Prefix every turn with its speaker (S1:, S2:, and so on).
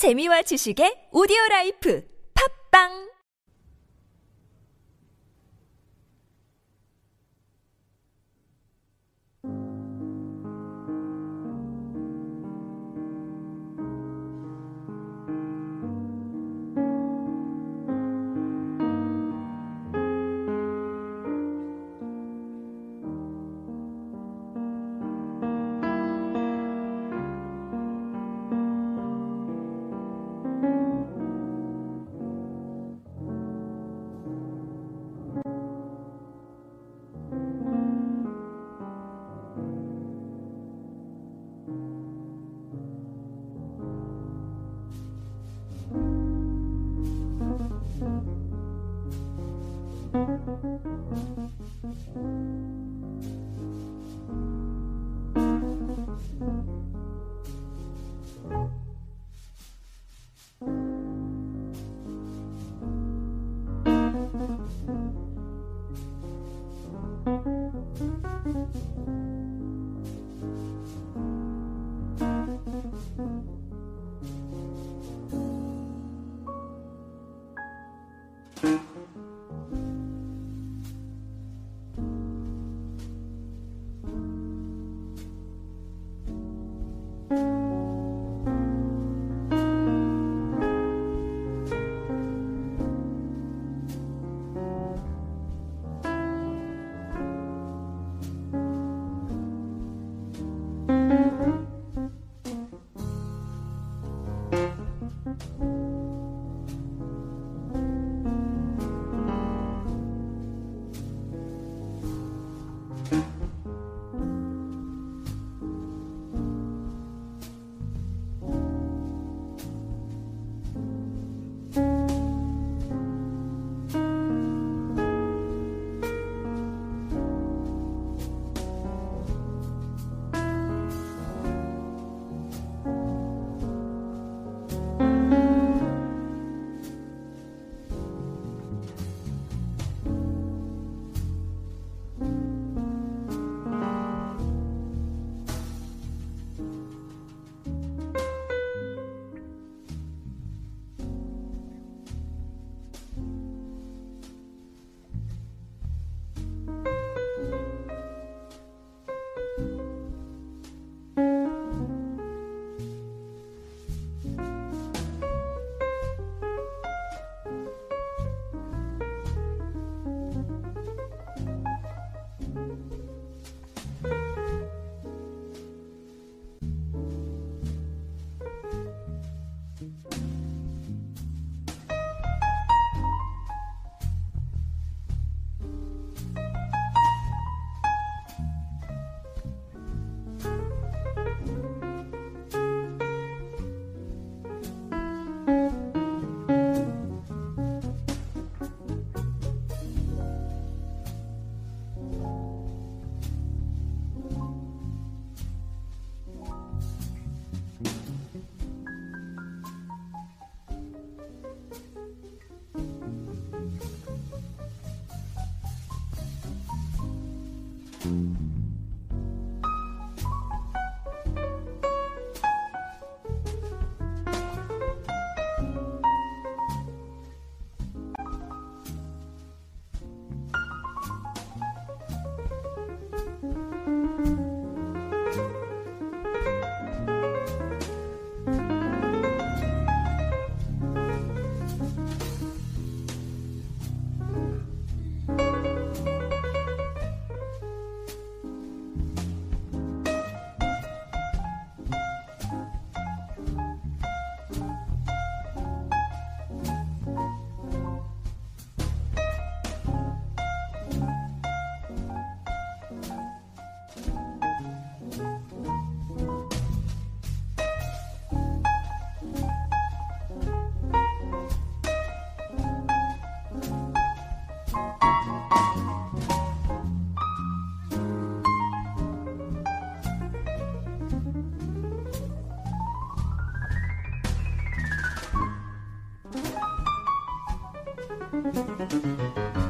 S1: 재미와 지식의 오디오 라이프. 팝빵 thank mm -hmm. you Mm-hmm. フフフフ。